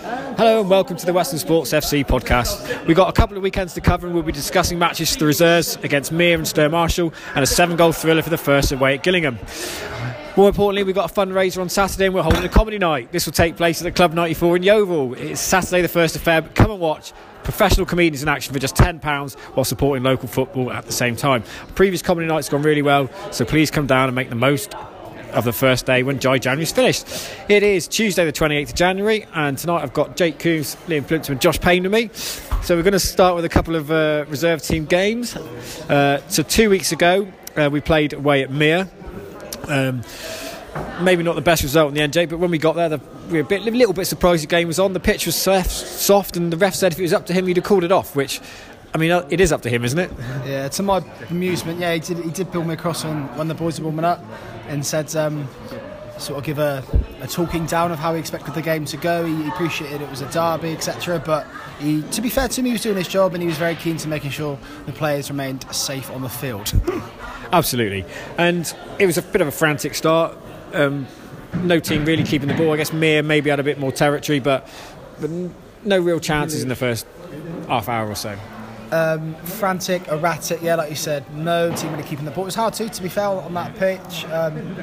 Hello and welcome to the Westland Sports FC podcast. We've got a couple of weekends to cover and we'll be discussing matches for the reserves against Mere and Stur Marshall and a seven goal thriller for the first away at Gillingham. More importantly, we've got a fundraiser on Saturday and we're holding a comedy night. This will take place at the Club 94 in Yeovil. It's Saturday, the 1st of Feb. Come and watch professional comedians in action for just £10 while supporting local football at the same time. Previous comedy night's gone really well, so please come down and make the most of the first day when Dry January's finished. It is Tuesday, the 28th of January, and tonight I've got Jake Coombs, Liam Plimpton, and Josh Payne with me. So we're going to start with a couple of uh, reserve team games. Uh, so two weeks ago, uh, we played away at Mere. Um, maybe not the best result in the end, Jake, but when we got there, the, we were a, bit, little bit surprised the game was on. The pitch was soft, and the ref said if it was up to him, he'd have called it off, which I mean, uh, it is up to him, isn't it? Yeah, to my amusement, yeah, he did, he did pull me across when, when the boys were warming up and said, um, sort of give a, a, talking down of how he expected the game to go. He, appreciated it was a derby, etc. But he, to be fair to him, he was doing his job and he was very keen to making sure the players remained safe on the field. Absolutely. And it was a bit of a frantic start. Um, no team really keeping the ball. I guess Mere maybe had a bit more territory, but, but no real chances in the first half hour or so. Um, frantic, erratic, yeah, like you said, no team really keeping the ball. It was hard too, to be fair, on that pitch. Um,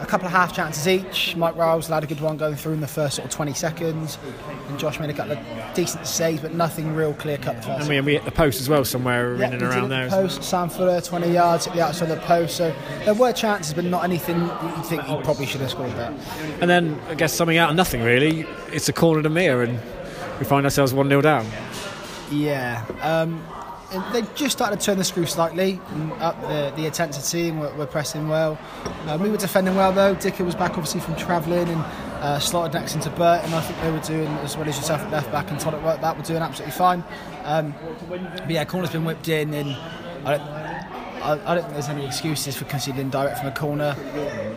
a couple of half chances each. Mike Riles had a good one going through in the first sort of 20 seconds, and Josh made a couple of decent saves, but nothing real clear cut. And we, we hit the post as well, somewhere yeah, in and around there. Post, Sam Fuller, 20 yards at the outside of the post. So there were chances, but not anything you think he probably should have scored that. And then I guess something out of nothing really. It's a corner to Mere, and we find ourselves one 0 down. Yeah. Um, they just started to turn the screw slightly, up the, the intensity, and we're, we're pressing well. Um, we were defending well though. Dicker was back obviously from travelling and uh, slotted next into Burt, and I think they were doing as well as yourself at left back and Todd at right back were doing absolutely fine. Um, but yeah, corner's been whipped in, and I don't, I, I don't think there's any excuses for conceding direct from a corner.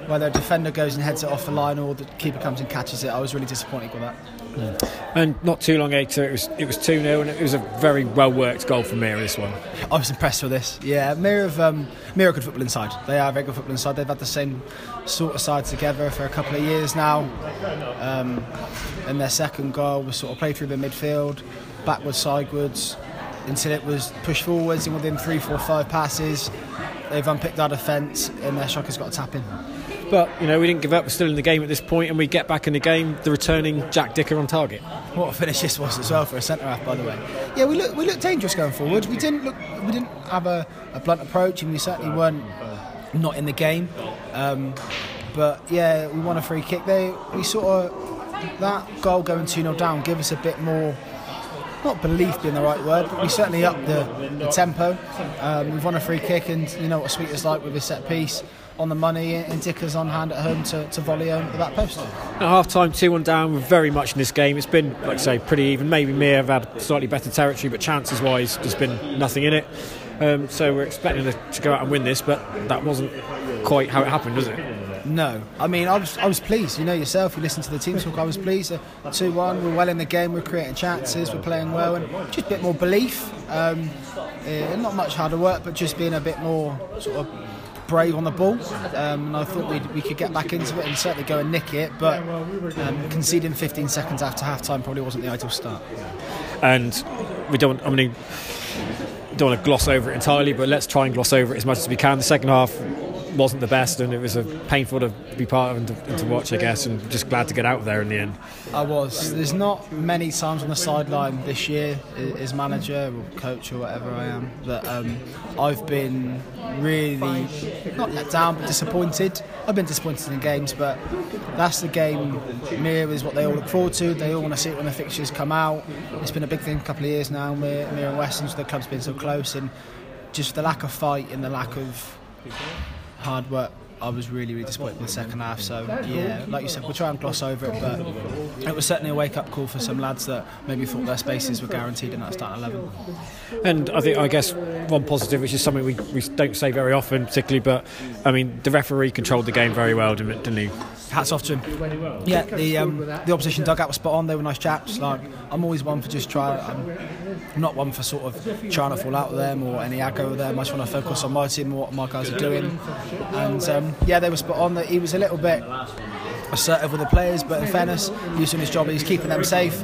Whether a defender goes and heads it off the line or the keeper comes and catches it, I was really disappointed with that. And not too long later, it was it was two 0 and it was a very well worked goal from Mere. This one, I was impressed with this. Yeah, Mere have um, Mere good football inside. They are a very good football inside. They've had the same sort of side together for a couple of years now. Um, and their second goal was sort of played through the midfield, backwards, sidewards, until it was pushed forwards and within three, four, five passes, they've unpicked our defence and their striker's got a tap in. But you know we didn't give up. We're still in the game at this point, and we get back in the game. The returning Jack Dicker on target. What a finish this was as well for a centre half, by the way. Yeah, we look we looked dangerous going forward. We didn't look we didn't have a, a blunt approach, and we certainly weren't not in the game. Um, but yeah, we won a free kick. They we sort of that goal going two 0 down give us a bit more not belief being the right word, but we certainly upped the, the tempo. Um, we've won a free kick, and you know what a Sweet is like with his set piece on the money, and Dicker's on hand at home to, to volley home at the back post. At half time, 2 1 down, we're very much in this game. It's been, like I say, pretty even. Maybe Mere have had slightly better territory, but chances wise, there's been nothing in it. Um, so we're expecting to go out and win this, but that wasn't quite how it happened, was it? No, I mean I was I was pleased. You know yourself. You listen to the team talk. I was pleased. Two one. We're well in the game. We're creating chances. We're playing well, and just a bit more belief. Um, uh, not much harder work, but just being a bit more sort of brave on the ball. Um, and I thought we we could get back into it and certainly go and nick it. But um, conceding 15 seconds after half time probably wasn't the ideal start. And we don't. I mean. Don't want to gloss over it entirely, but let's try and gloss over it as much as we can. The second half wasn't the best, and it was a painful to be part of and to, and to, watch, I guess. And just glad to get out there in the end. I was. There's not many times on the sideline this year as manager or coach or whatever I am that um, I've been really not let down but disappointed. I've been disappointed in games, but that's the game. Mere is what they all look forward to. They all want to see it when the fixtures come out. It's been a big thing a couple of years now. Mere, Mere and Westland, so the club's been so close, and just the lack of fight and the lack of hard work I was really, really disappointed in the second half. So yeah, like you said, we'll try and gloss over it, but it was certainly a wake-up call for some lads that maybe thought their spaces were guaranteed in that start eleven. And I think, I guess, one positive, which is something we, we don't say very often, particularly, but I mean, the referee controlled the game very well, didn't he? Hats off to him. Yeah, the um, the opposition dugout was spot on. They were nice chaps. Like I'm always one for just trying. I'm not one for sort of trying to fall out with them or any aggro with them. I just want to focus on my team and what my guys are doing. And um, yeah, they were spot on. That he was a little bit assertive with the players, but in fairness, he was doing his job. He was keeping them safe.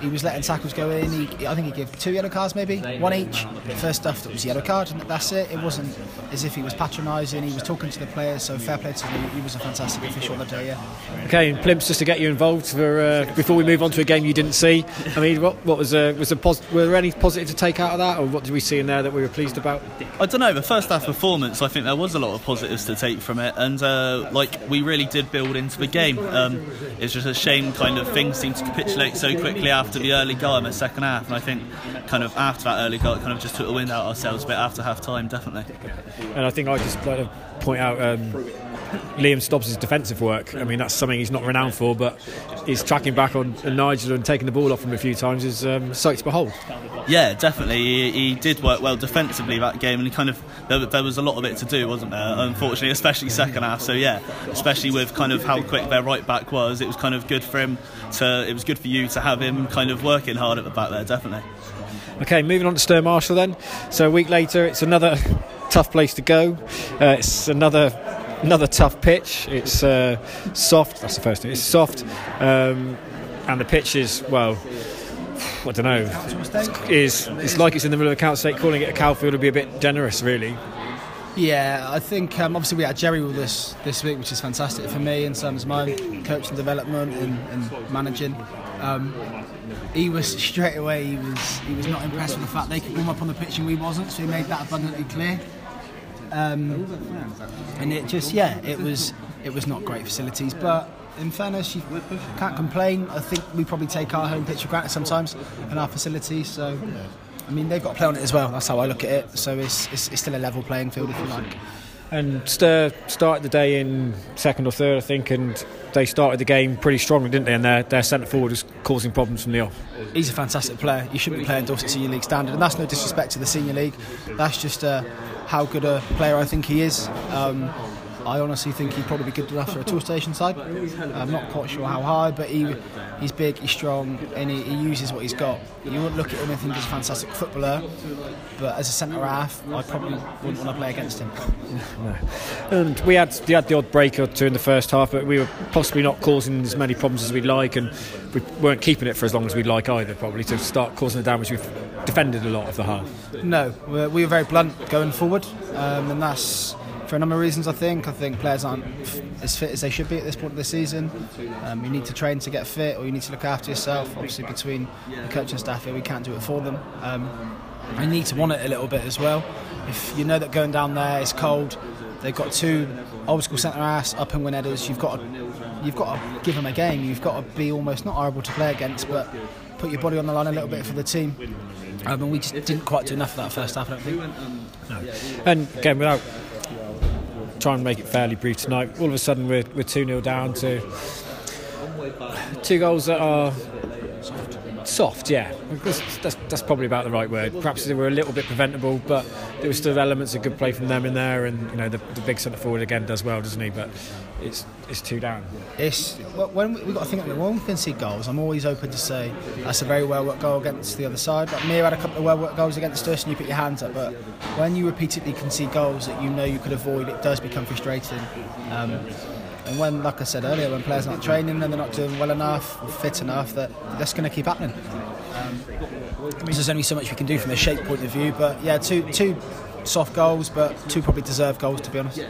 He was letting tackles go in. He, I think he gave two yellow cards, maybe one each. First stuff that was yellow card, and that's it. It wasn't as if he was patronising. He was talking to the players. So fair play to him. He was a fantastic official that day. Yeah. Okay, and Plimps, just to get you involved for uh, before we move on to a game you didn't see. I mean, what, what was uh, was a pos- were there any positive to take out of that, or what did we see in there that we were pleased about? I don't know. The first half performance, I think there was a lot of positives to take from it, and uh, like we really did build into the game. Um, it's just a shame, kind of things seemed to capitulate so quickly after the early goal in the second half, and I think kind of after that early goal, it kind of just took the wind out ourselves a bit after half time, definitely. And I think I just like to point out. Um, Liam Stobbs' defensive work. I mean, that's something he's not renowned for, but he's tracking back on Nigel and taking the ball off him a few times is um, sight to behold. Yeah, definitely. He, he, did work well defensively that game, and he kind of there, there, was a lot of it to do, wasn't there? Unfortunately, especially second half. So yeah, especially with kind of how quick their right back was, it was kind of good for him to. It was good for you to have him kind of working hard at the back there, definitely. Okay, moving on to Stur Marshall then. So a week later, it's another tough place to go. Uh, it's another another tough pitch. It's uh, soft. That's the first thing. It's soft, um, and the pitch is well. I don't know. Is it's like it's in the middle of a council estate. Calling it a cow field would be a bit generous, really. Yeah, I think um, obviously we had Jerry with us this week, which is fantastic for me in terms of my coaching development and, and managing. Um, he was straight away. He was he was not impressed with the fact they could warm up on the pitch and we wasn't. So he made that abundantly clear. Um, and it just yeah, it was it was not great facilities, but in fairness, you can't complain. I think we probably take our home pitch for granted sometimes and our facilities. So I mean, they've got to play on it as well. That's how I look at it. So it's, it's, it's still a level playing field if you like. And Stur started the day in second or third, I think, and they started the game pretty strongly, didn't they? And their, their centre forward was causing problems from the off. He's a fantastic player. You shouldn't be playing Dorset Senior League standard, and that's no disrespect to the Senior League. That's just uh, how good a player I think he is. Um, I honestly think he'd probably be good enough for a tour station side. I'm not quite sure how high, but he he's big, he's strong, and he, he uses what he's got. You wouldn't look at him and think he's a fantastic footballer, but as a centre half, I probably wouldn't want to play against him. No. And we had we had the odd break or two in the first half, but we were possibly not causing as many problems as we'd like, and we weren't keeping it for as long as we'd like either. Probably to start causing the damage, we've defended a lot of the half. No, we were very blunt going forward, um, and that's for a number of reasons. I think I think players aren't as fit as they should be at this point of the season. Um, you need to train to get fit, or you need to look after yourself. Obviously, between the coaching staff here, we can't do it for them. Um, you need to want it a little bit as well. If you know that going down there is cold, they've got two old school centre ass up and win. You've got to, you've got to give them a game. You've got to be almost not horrible to play against, but put your body on the line a little bit for the team. Um, and we just didn't quite do enough of that first half. I don't think. No. And again, without try and make it fairly brief tonight. All of a sudden, we're, we're 2 0 down to two goals that are soft, yeah. That's, that's, that's, probably about the right word. Perhaps they were a little bit preventable, but there were still elements of good play from them in there. And you know, the, the big centre forward again does well, doesn't he? But it's it's two down. It's when we, have got to think when we can see goals. I'm always open to say that's a very well worked goal against the other side. Like Mere had a couple of well worked goals against us, and you put your hands up. But when you repeatedly concede goals that you know you could avoid, it does become frustrating. Um, and when, like I said earlier, when players are not training and they're not doing well enough, or fit enough, that that's going to keep happening. Um, there's only so much we can do from a shape point of view, but yeah, two two soft goals, but two probably deserved goals to be honest.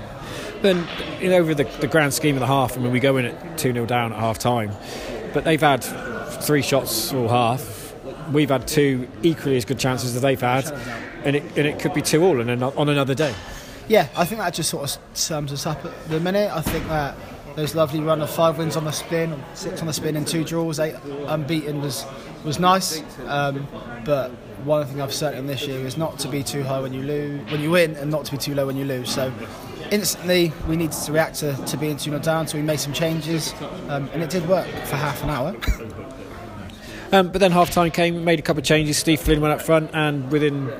Then, you know, over the, the grand scheme of the half, I mean, we go in at 2 0 down at half time, but they've had three shots all half. We've had two equally as good chances as they've had, and it, and it could be two all on, on another day. Yeah, I think that just sort of sums us up at the minute. I think that those lovely run of five wins on the spin, six on the spin, and two draws, eight unbeaten was was nice. Um, but one thing I've certainly this year is not to be too high when you lose, when you win, and not to be too low when you lose. So instantly we needed to react to, to being 2 0 down, so we made some changes, um, and it did work for half an hour. um, but then half time came, made a couple of changes. Steve Flynn went up front, and within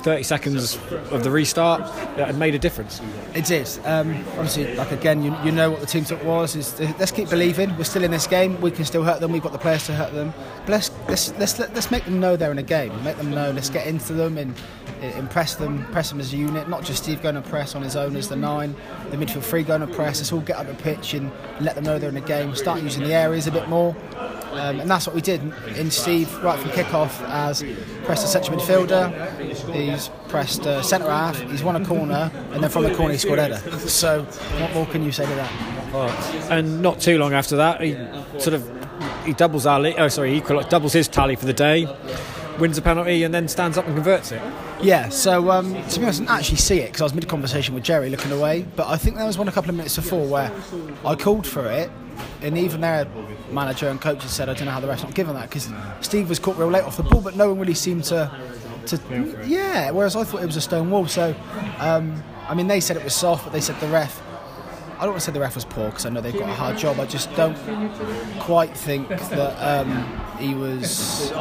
30 seconds of the restart that had made a difference. It did. Um, obviously, like again, you, you know what the team took was. Is let's keep believing. We're still in this game. We can still hurt them. We've got the players to hurt them. But let's let's let's, let's make them know they're in a game. Make them know. Let's get into them and impress them. Press them as a unit. Not just Steve going to press on his own as the nine. The midfield three going to press. Let's all get up the pitch and let them know they're in a game. Start using the areas a bit more. Um, and that's what we did in Steve right from kick-off as pressed the central midfielder he's pressed a centre half he's won a corner and then from the corner he scored header so what more can you say to that and not too long after that he sort of he doubles our oh sorry he doubles his tally for the day wins a penalty and then stands up and converts it. Yeah, so um, to be honest, I didn't actually see it because I was mid conversation with Jerry looking away. But I think there was one a couple of minutes before where I called for it, and even their manager and coaches said, I don't know how the ref's not given that because Steve was caught real late off the ball, but no one really seemed to. To yeah, whereas I thought it was a stone wall. So, um, I mean, they said it was soft, but they said the ref. I don't want to say the ref was poor because I know they've got a hard job. I just don't quite think that um, he was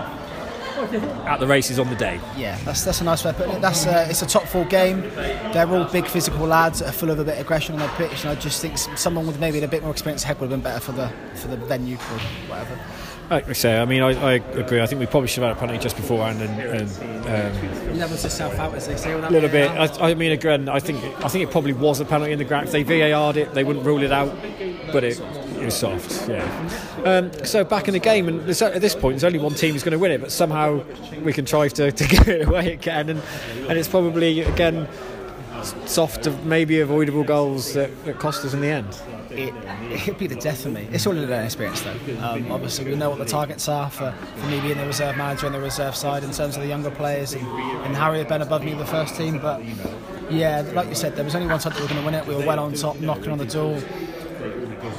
at the races on the day. Yeah, that's that's a nice way of putting it. That's uh, it's a top four game. They're all big physical lads that are full of a bit of aggression on their pitch, and I just think someone with maybe a bit more experience head would have been better for the for the venue or whatever. Like I say, I mean, I, I, agree. I think we probably should have had a penalty just beforehand and, and um, levels yourself out as they say. A little bit. I, I, mean, again, I think I think it probably was a penalty in the ground. If they VAR'd it, they wouldn't rule it out, but it it was soft, yeah. Um, so back in the game, and at this point, there's only one team who's going to win it, but somehow we contrive to, to get it away again, and, and it's probably again soft, maybe avoidable goals that, that cost us in the end. It, it'd be the death of me. It's all in the learning experience, though. Um, obviously, we know what the targets are for, for me being the reserve manager and the reserve side in terms of the younger players, and, and Harry had been above me in the first team. But yeah, like you said, there was only one side that we were going to win it. We were well on top, knocking on the door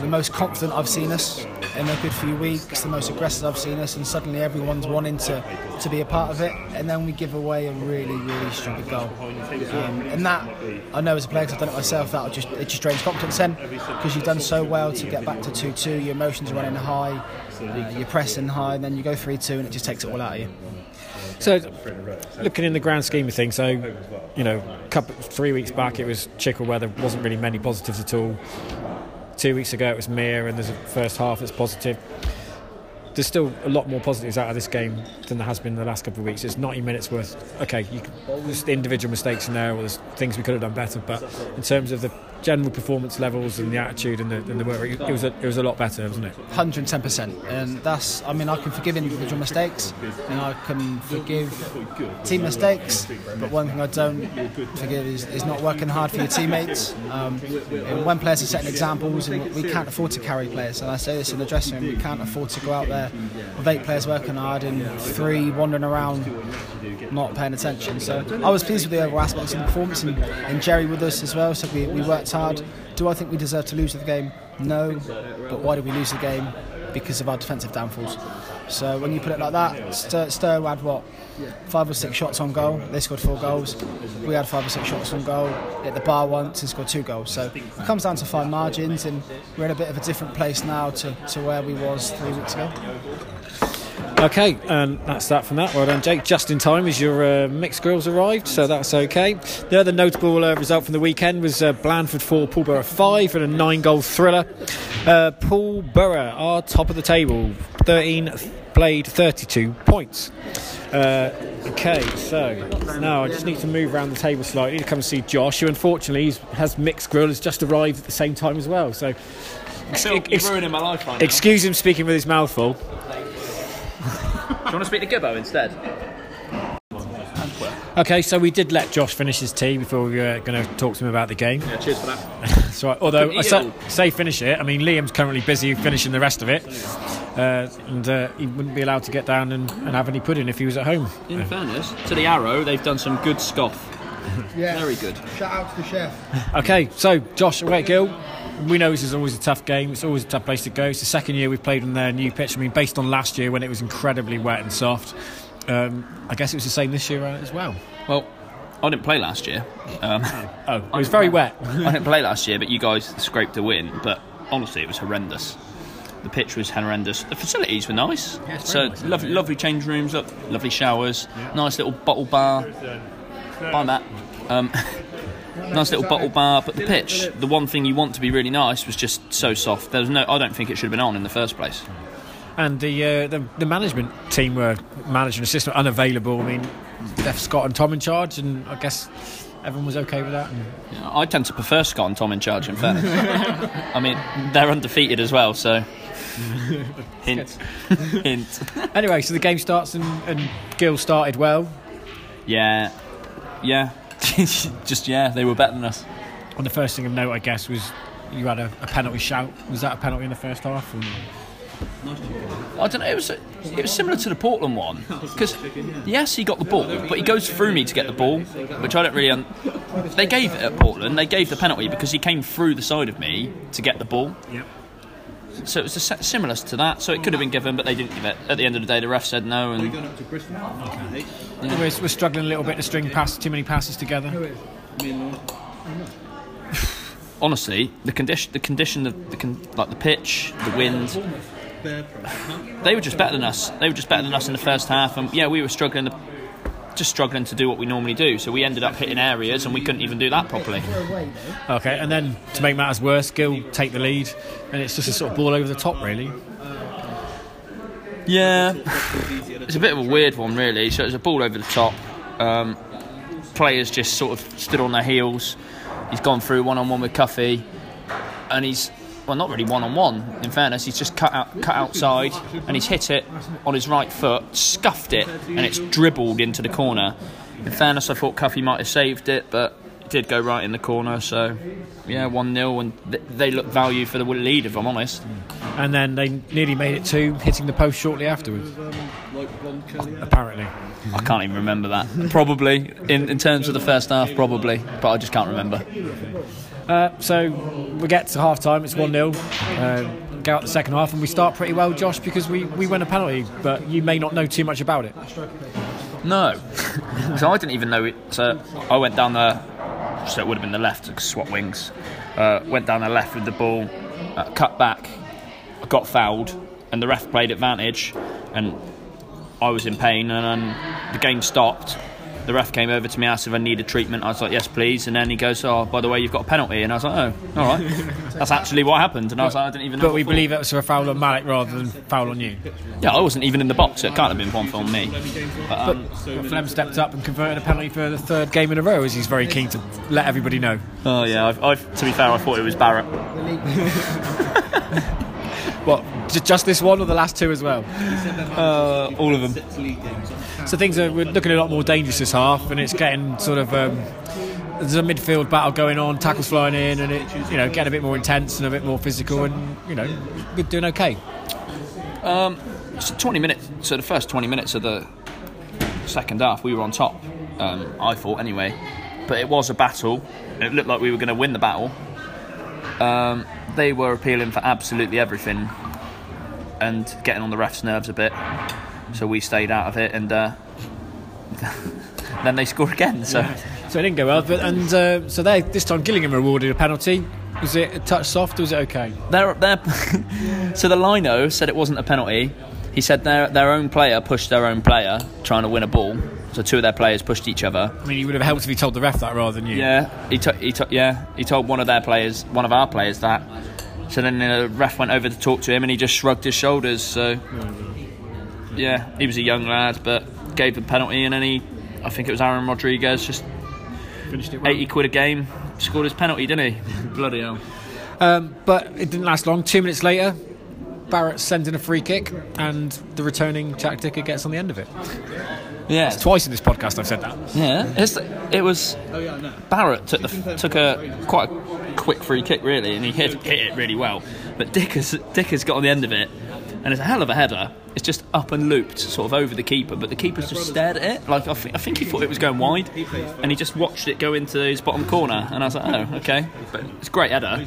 the most confident I've seen us in a good few weeks, the most aggressive I've seen us, and suddenly everyone's wanting to, to be a part of it, and then we give away a really, really stupid goal. Um, and that, I know as a player, because I've done it myself, that just it just drains confidence because you've done so well to get back to 2 2, your emotions are running high, you're pressing high, and then you go 3 2, and it just takes it all out of you. So, looking in the grand scheme of things, so you know, couple, three weeks back it was Chickerell where there wasn't really many positives at all. Two weeks ago it was Mere, and there's a first half that's positive. There's still a lot more positives out of this game than there has been in the last couple of weeks. It's 90 minutes worth. Okay, can, there's individual mistakes in there, or there's things we could have done better. But in terms of the general performance levels and the attitude and the, and the work, it, was a, it was a lot better, wasn't it? 110 percent, and that's. I mean, I can forgive individual mistakes, and I can forgive team mistakes. But one thing I don't forgive is, is not working hard for your teammates. Um, when players are setting examples, and we can't afford to carry players, and I say this in the dressing room, we can't afford to go out there with eight players working hard and three wandering around not paying attention. So I was pleased with the overall aspects of the performance, and, and Jerry with us as well. So we, we worked hard. Do I think we deserve to lose the game? No. But why did we lose the game? Because of our defensive downfalls. So when you put it like that, Stowe had what five or six shots on goal. They scored four goals. We had five or six shots on goal. Hit the bar once and scored two goals. So it comes down to fine margins, and we're in a bit of a different place now to, to where we was three weeks ago. Okay, and that's that from that. Well done, Jake. Just in time as your uh, mixed grills arrived, so that's okay. The other notable uh, result from the weekend was uh, Blandford 4, Borough 5, and a nine goal thriller. Uh, Borough are top of the table, 13 played 32 points. Uh, okay, so now I just need to move around the table slightly to come and see Josh, who unfortunately has mixed grill, has just arrived at the same time as well. So, ex- ex- ruining my life right. Excuse him speaking with his mouth full. Do you want to speak to Gibbo instead? Okay, so we did let Josh finish his tea before we were going to talk to him about the game. Yeah, cheers for that. so, although I say, say, finish it, I mean Liam's currently busy finishing the rest of it, uh, and uh, he wouldn't be allowed to get down and, and, have any pudding if he was at home. In fairness to the Arrow, they've done some good scoff. yeah, very good. Shout out to the chef. okay, so Josh Wet Gill we know this is always a tough game. It's always a tough place to go. It's the second year we've played on their new pitch. I mean, based on last year when it was incredibly wet and soft, um, I guess it was the same this year uh, as well. Well, I didn't play last year. Um, oh, it was very wet. I didn't play last year, but you guys scraped a win. But honestly, it was horrendous. The pitch was horrendous. The facilities were nice. Yeah, so nice, lovely, yeah. lovely change rooms, look, lovely showers, yeah. nice little bottle bar. Bye, Matt. Um, nice little bottle bar, but the pitch, the one thing you want to be really nice, was just so soft. There was no, I don't think it should have been on in the first place. And the, uh, the the management team were manager and assistant unavailable. I mean, left Scott and Tom in charge, and I guess everyone was okay with that. And I tend to prefer Scott and Tom in charge, in fairness. I mean, they're undefeated as well, so. Hint. hint. anyway, so the game starts, and, and Gill started well. Yeah. Yeah. Just, yeah, they were better than us. And the first thing of note, I guess, was you had a, a penalty shout. Was that a penalty in the first half? Or? I don't know. It was it was similar to the Portland one because yes, he got the ball, but he goes through me to get the ball, which I don't really. Un- they gave it at Portland. They gave the penalty because he came through the side of me to get the ball. Yep. So it was a, similar to that. So it could have been given, but they didn't give it. At the end of the day, the ref said no, and We're, we're struggling a little bit to string pass too many passes together. honestly, the condition, the condition of the con- like the pitch, the wind, they were just better than us. They were just better than us in the first half, and yeah, we were struggling, to, just struggling to do what we normally do. So we ended up hitting areas, and we couldn't even do that properly. Okay, and then to make matters worse, Gill take the lead, and it's just a sort of ball over the top, really. Yeah, it's a bit of a weird one, really. So it was a ball over the top. Um, players just sort of stood on their heels. He's gone through one on one with Cuffy, and he's well, not really one on one. In fairness, he's just cut out, cut outside, and he's hit it on his right foot, scuffed it, and it's dribbled into the corner. In fairness, I thought Cuffy might have saved it, but it did go right in the corner. So yeah, one 0 and th- they look value for the lead, if I'm honest. And then they nearly made it two, hitting the post shortly afterwards. Apparently. I can't even remember that. Probably in, in terms of the first half, probably, but I just can't remember. Uh, so we get to half time, it's 1 0. Uh, go out the second half, and we start pretty well, Josh, because we, we win a penalty, but you may not know too much about it. No, so I didn't even know it. So I went down the, so it would have been the left, swap wings. Uh, went down the left with the ball, uh, cut back, got fouled, and the ref played advantage, and I was in pain, and then the game stopped. The ref came over to me, asked if I needed treatment. I was like, yes, please. And then he goes, oh, by the way, you've got a penalty. And I was like, oh, all right. That's actually what happened. And I was like, I didn't even know. But we before. believe it was a foul on Malik rather than foul on you. Yeah, I wasn't even in the box, it can't have been one for me. But, um, But Flem stepped up and converted a penalty for the third game in a row, as he's very keen to let everybody know. oh, yeah, I've, I've, to be fair, I thought it was Barrett. What, j- just this one or the last two as well? Uh, all of them. So things are we're looking a lot more dangerous this half, and it's getting sort of um, there's a midfield battle going on, tackles flying in, and it you know getting a bit more intense and a bit more physical, and you know we're doing okay. So 20 minutes, so the first 20 minutes of the second half, we were on top. Um, I thought anyway, but it was a battle. It looked like we were going to win the battle. Um, they were appealing for absolutely everything and getting on the refs' nerves a bit. So we stayed out of it, and uh, then they score again. So So it didn't go well, but and uh, so they this time Gillingham rewarded a penalty. Was it a touch soft or was it okay? They're, they're so the lino said it wasn't a penalty. He said their their own player pushed their own player trying to win a ball. So two of their players pushed each other. I mean, he would have helped if he told the ref that rather than you. Yeah, he, t- he t- yeah he told one of their players, one of our players, that. So then the ref went over to talk to him, and he just shrugged his shoulders. So yeah, he was a young lad, but gave the penalty, and then he, I think it was Aaron Rodriguez, just finished it well. eighty quid a game, scored his penalty, didn't he? Bloody hell. Um, but it didn't last long. Two minutes later, Barrett sends in a free kick, and the returning Jack Dicker gets on the end of it. Yeah, it's Twice in this podcast, I've said that. Yeah, it's, it was. Barrett took the took a quite a quick free kick really, and he hit hit it really well. But Dick has, Dick has got on the end of it, and it's a hell of a header. It's just up and looped, sort of over the keeper, but the keeper's just stared at it. Like I, th- I think he thought it was going wide, and he just watched it go into his bottom corner. And I was like, oh, okay. But it's a great header.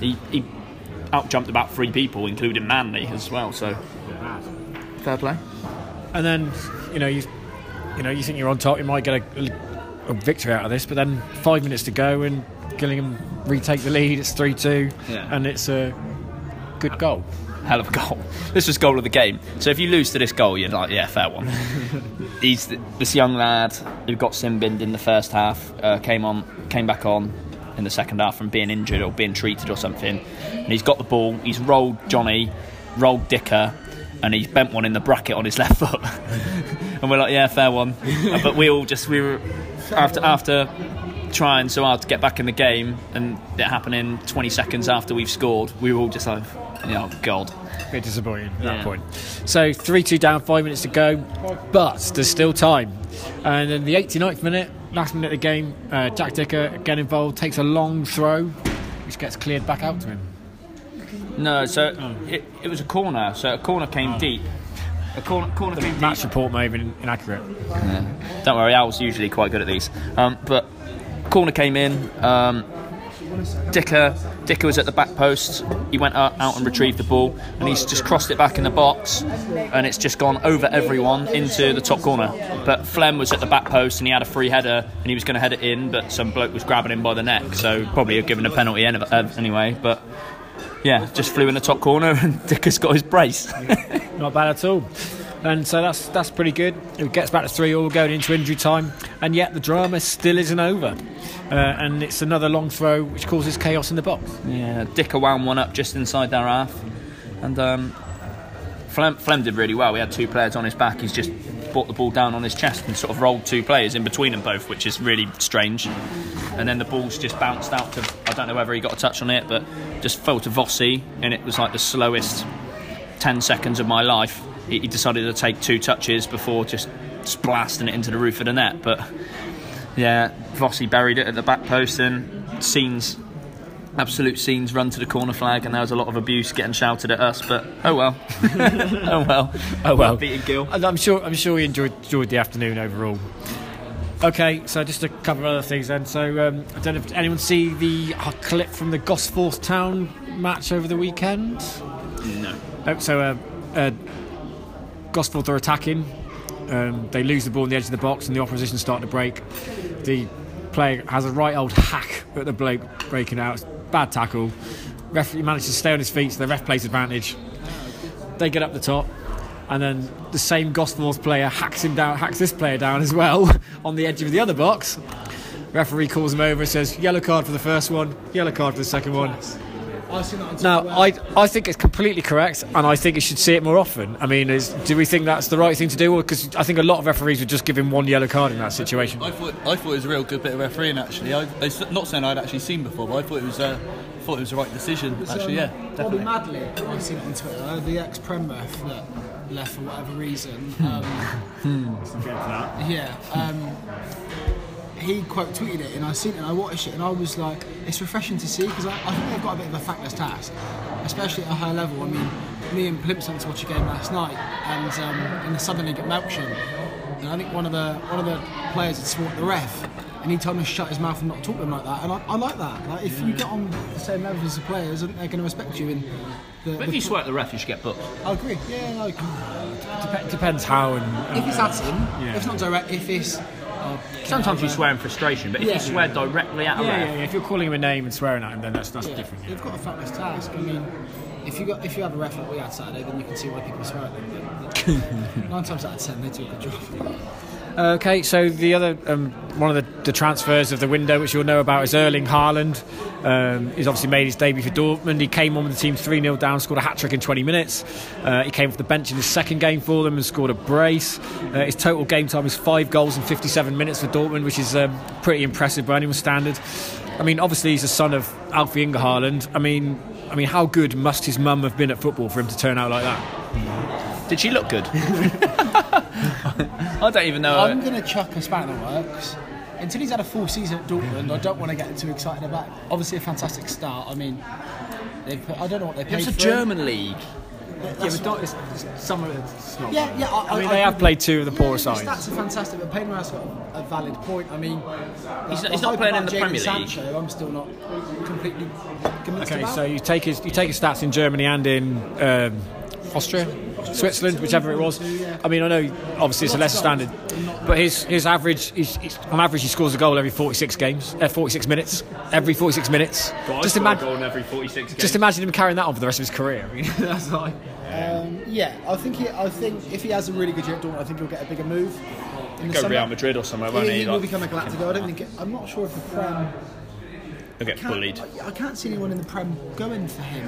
He, he out jumped about three people, including Manley as well. So fair play. And then, you know, you, you know, you think you're on top, you might get a, a victory out of this, but then five minutes to go, and Gillingham retake the lead. It's three two, Yeah. and it's a good goal. hell of a goal. This was goal of the game. So if you lose to this goal, you're like, yeah, fair one. He's th- this young lad who got sin binned in the first half, uh, came on, came back on in the second half from being injured or being treated or something, and he's got the ball. He's rolled Johnny, rolled Dicker, and he's bent one in the bracket on his left foot. And we're like, yeah, fair one. but we all just we were after after trying so hard to get back in the game and it happening 20 seconds after we've scored, we were all just like, oh god. bit disappointing at Yeah. that point. So 3 2 down, five minutes to go, but there's still time. And in the 89th minute, last minute of the game, uh, Jack Dicker again involved, takes a long throw, which gets cleared back out to him. No, so it, it was a corner. So a corner came deep. A corner, corner came deep. Match report may have been inaccurate. Don't worry, Al's usually quite good at these. Um, but corner came in. Um, Dicker, Dicker was at the back post. He went out, out and retrieved the ball, and he's just crossed it back in the box, and it's just gone over everyone into the top corner. But Flem was at the back post, and he had a free header, and he was going to head it in, but some bloke was grabbing him by the neck, so probably have given a penalty uh, anyway. But yeah, just flew in the top corner, and Dicker's got his brace. Not bad at all. And so that's that's pretty good. It gets back to three all going into injury time, and yet the drama still isn't over. Uh, and it's another long throw which causes chaos in the box. Yeah, Dicker wound one up just inside their half, and um, Flem, Flem did really well. He had two players on his back. He's just brought the ball down on his chest and sort of rolled two players in between them both, which is really strange. And then the ball's just bounced out to I don't know whether he got a touch on it, but just fell to Vossi, and it was like the slowest ten seconds of my life. He, he decided to take two touches before just blasting it into the roof of the net, but. Yeah, Vossi buried it at the back post and scenes, absolute scenes run to the corner flag and there was a lot of abuse getting shouted at us, but oh well. oh well. Oh well. Beating Gill. I'm sure I'm sure we enjoyed enjoyed the afternoon overall. Okay, so just a couple of other things then. So um, I don't know if anyone see the uh, clip from the Gosforth Town match over the weekend. No. Oh, so uh, uh, Gosforth are attacking. Um, they lose the ball in the edge of the box, and the opposition start to break. The player has a right old hack at the bloke breaking out. Bad tackle. Referee manages to stay on his feet, so the ref plays advantage. They get up the top, and then the same Gosforth player hacks him down, hacks this player down as well on the edge of the other box. Referee calls him over and says yellow card for the first one, yellow card for the second one. I've seen that on Now, I, I think it's completely correct, and I think you should see it more often. I mean, is, do we think that's the right thing to do? Because I think a lot of referees would just give him one yellow card in that situation. I thought I thought it was a real good bit of refereeing actually. I, it's not saying I'd actually seen before, but I thought it was uh, thought it was the right decision actually. Yeah, Bobby. Madley, I've seen it on Twitter, the ex Prem ref that left for whatever reason. Um, yeah, um, he quote tweeted it, and I seen it, and I watched it, and I was like, it's refreshing to see because I, I think they've got a bit of a thankless task, especially at a high level. I mean, me and Plimps went to watch a game last night, and um, in the Southern League at Melksham, and I think one of the one of the players had swore at the ref. And he told him to shut his mouth and not talk to him like that, and I, I like that. Like if you get on the same level as the players, I think they're going to respect you. And the, But the if you swear at the ref, you should get booked. I agree. Yeah, like Dep- depends how and. if it's at him, Yeah. if it's not direct, if it's Sometimes you swear in frustration, but if Yeah. you swear directly at a Yeah, ref, yeah, yeah. If you're calling him a name and swearing at him, then that's, that's yeah, different. yeah. they've got a fabulous task. I mean, if you got if you have a ref like we had Saturday, then you can see why people swear at them. Nine times out of ten, they do a good job. Okay, so the other um, one of the, the transfers of the window, which you'll know about, is Erling Haaland. Um, he's obviously made his debut for Dortmund. He came on with the team 3 0 down, scored a hat trick in 20 minutes. Uh, he came off the bench in his second game for them and scored a brace. Uh, his total game time is 5 goals in 57 minutes for Dortmund, which is um, pretty impressive by anyone's standard. I mean, obviously, he's the son of Alf-Inge Haaland. I mean, I mean, how good must his mum have been at football for him to turn out like that? did she look good? I don't even know. I'm going to chuck a spanner in the works. Until he's had a full season at Dortmund, I don't want to get too excited about. it. Obviously, a fantastic start. I mean, they put, I don't know what they paid It was a for German league. Yeah, but don't, it's, it's, some of it's not. Yeah, yeah. I, I mean, I they have agree. played two of the poorer yeah, sides. That's a fantastic, but Payne's got a valid point. I mean, He's the not- he's not playing in about the Jadon Premier League. Sancho, I'm still not completely convinced Okay, about. so you take his you take his stats in Germany and in um, Austria. Switzerland, whichever it was. I mean, I know obviously it's a lesser standard, but his his average, he's, he's, on average, he scores a goal every 46 games, uh, 46 minutes, every 46 minutes. Just imagine, every 46 just imagine him carrying that on for the rest of his career. I mean, that's like. Um, yeah, I think he, I think if he has a really good year at Dortmund, I think he'll get a bigger move. In the Go summer. Real Madrid or somewhere, won't He, he? he will Like, become a Galactico. I don't think. It, I'm not sure if the Prem. he'll get Can't, bullied. I, I can't see anyone in the Prem going for him.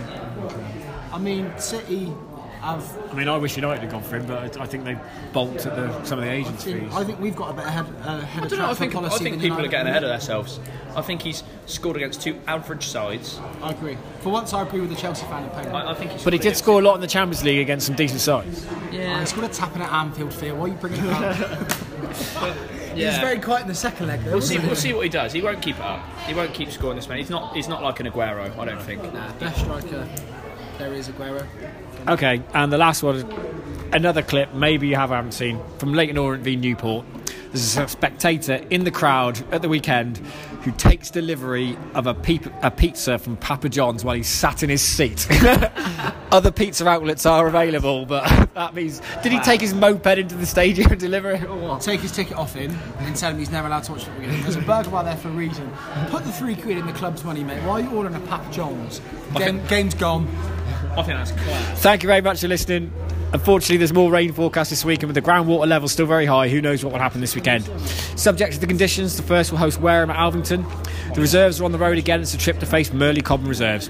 I mean, City have. I mean, I wish United had gone for him, but I I think they balked at the, some of the agents' fees. I think we've got a better head, uh, head I of don't know. I transfer think, I think than people are getting ahead of themselves. I think he's scored against two average sides. I agree. For once, I agree with the Chelsea fan in Payne. I, I think he's But he did against- score a lot in the Champions League against some decent sides. Yeah. He's got a tapping at Anfield Field. Why are you bringing it up? He was very quiet in the second leg. Though, We'll see, we'll see what he does. He won't keep it up. He won't keep scoring this many. He's not. He's not like an Aguero. I don't think. Nah, best striker. There is Aguero. Okay, and the last one, another clip, maybe you have, haven't seen, from Leyton Orient v Newport. There's a spectator in the crowd at the weekend who takes delivery of a, peep, a pizza from Papa John's while he's sat in his seat. Other pizza outlets are available, but that means. Did he take his moped into the stadium and deliver it or what? Take his ticket off him and tell him he's never allowed to watch football again. There's a burger bar there for a reason. Put the three quid in the club's money, mate. Why are you ordering a Papa John's? Game, game's gone. I think that's class. Thank you very much for listening. Unfortunately, there's more rain forecast this week, and with the groundwater level still very high, who knows what will happen this weekend. Subject to the conditions, the first will host Wareham at Alvington. The reserves are on the road again. It's a trip to face Merley Cobham reserves.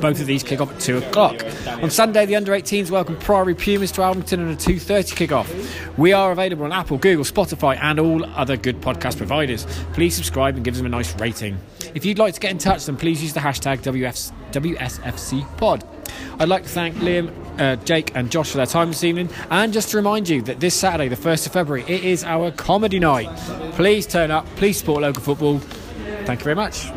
Both of these kick off at 2 o'clock. On Sunday, the under 18s welcome Priory Pumas to Alvington and a 2.30 kick off. We are available on Apple, Google, Spotify, and all other good podcast providers. Please subscribe and give them a nice rating. If you'd like to get in touch, then please use the hashtag WFs, WSFCPod. I'd like to thank Liam, uh, Jake, and Josh for their time this evening. And just to remind you that this Saturday, the 1st of February, it is our comedy night. Please turn up, please support local football. Thank you very much.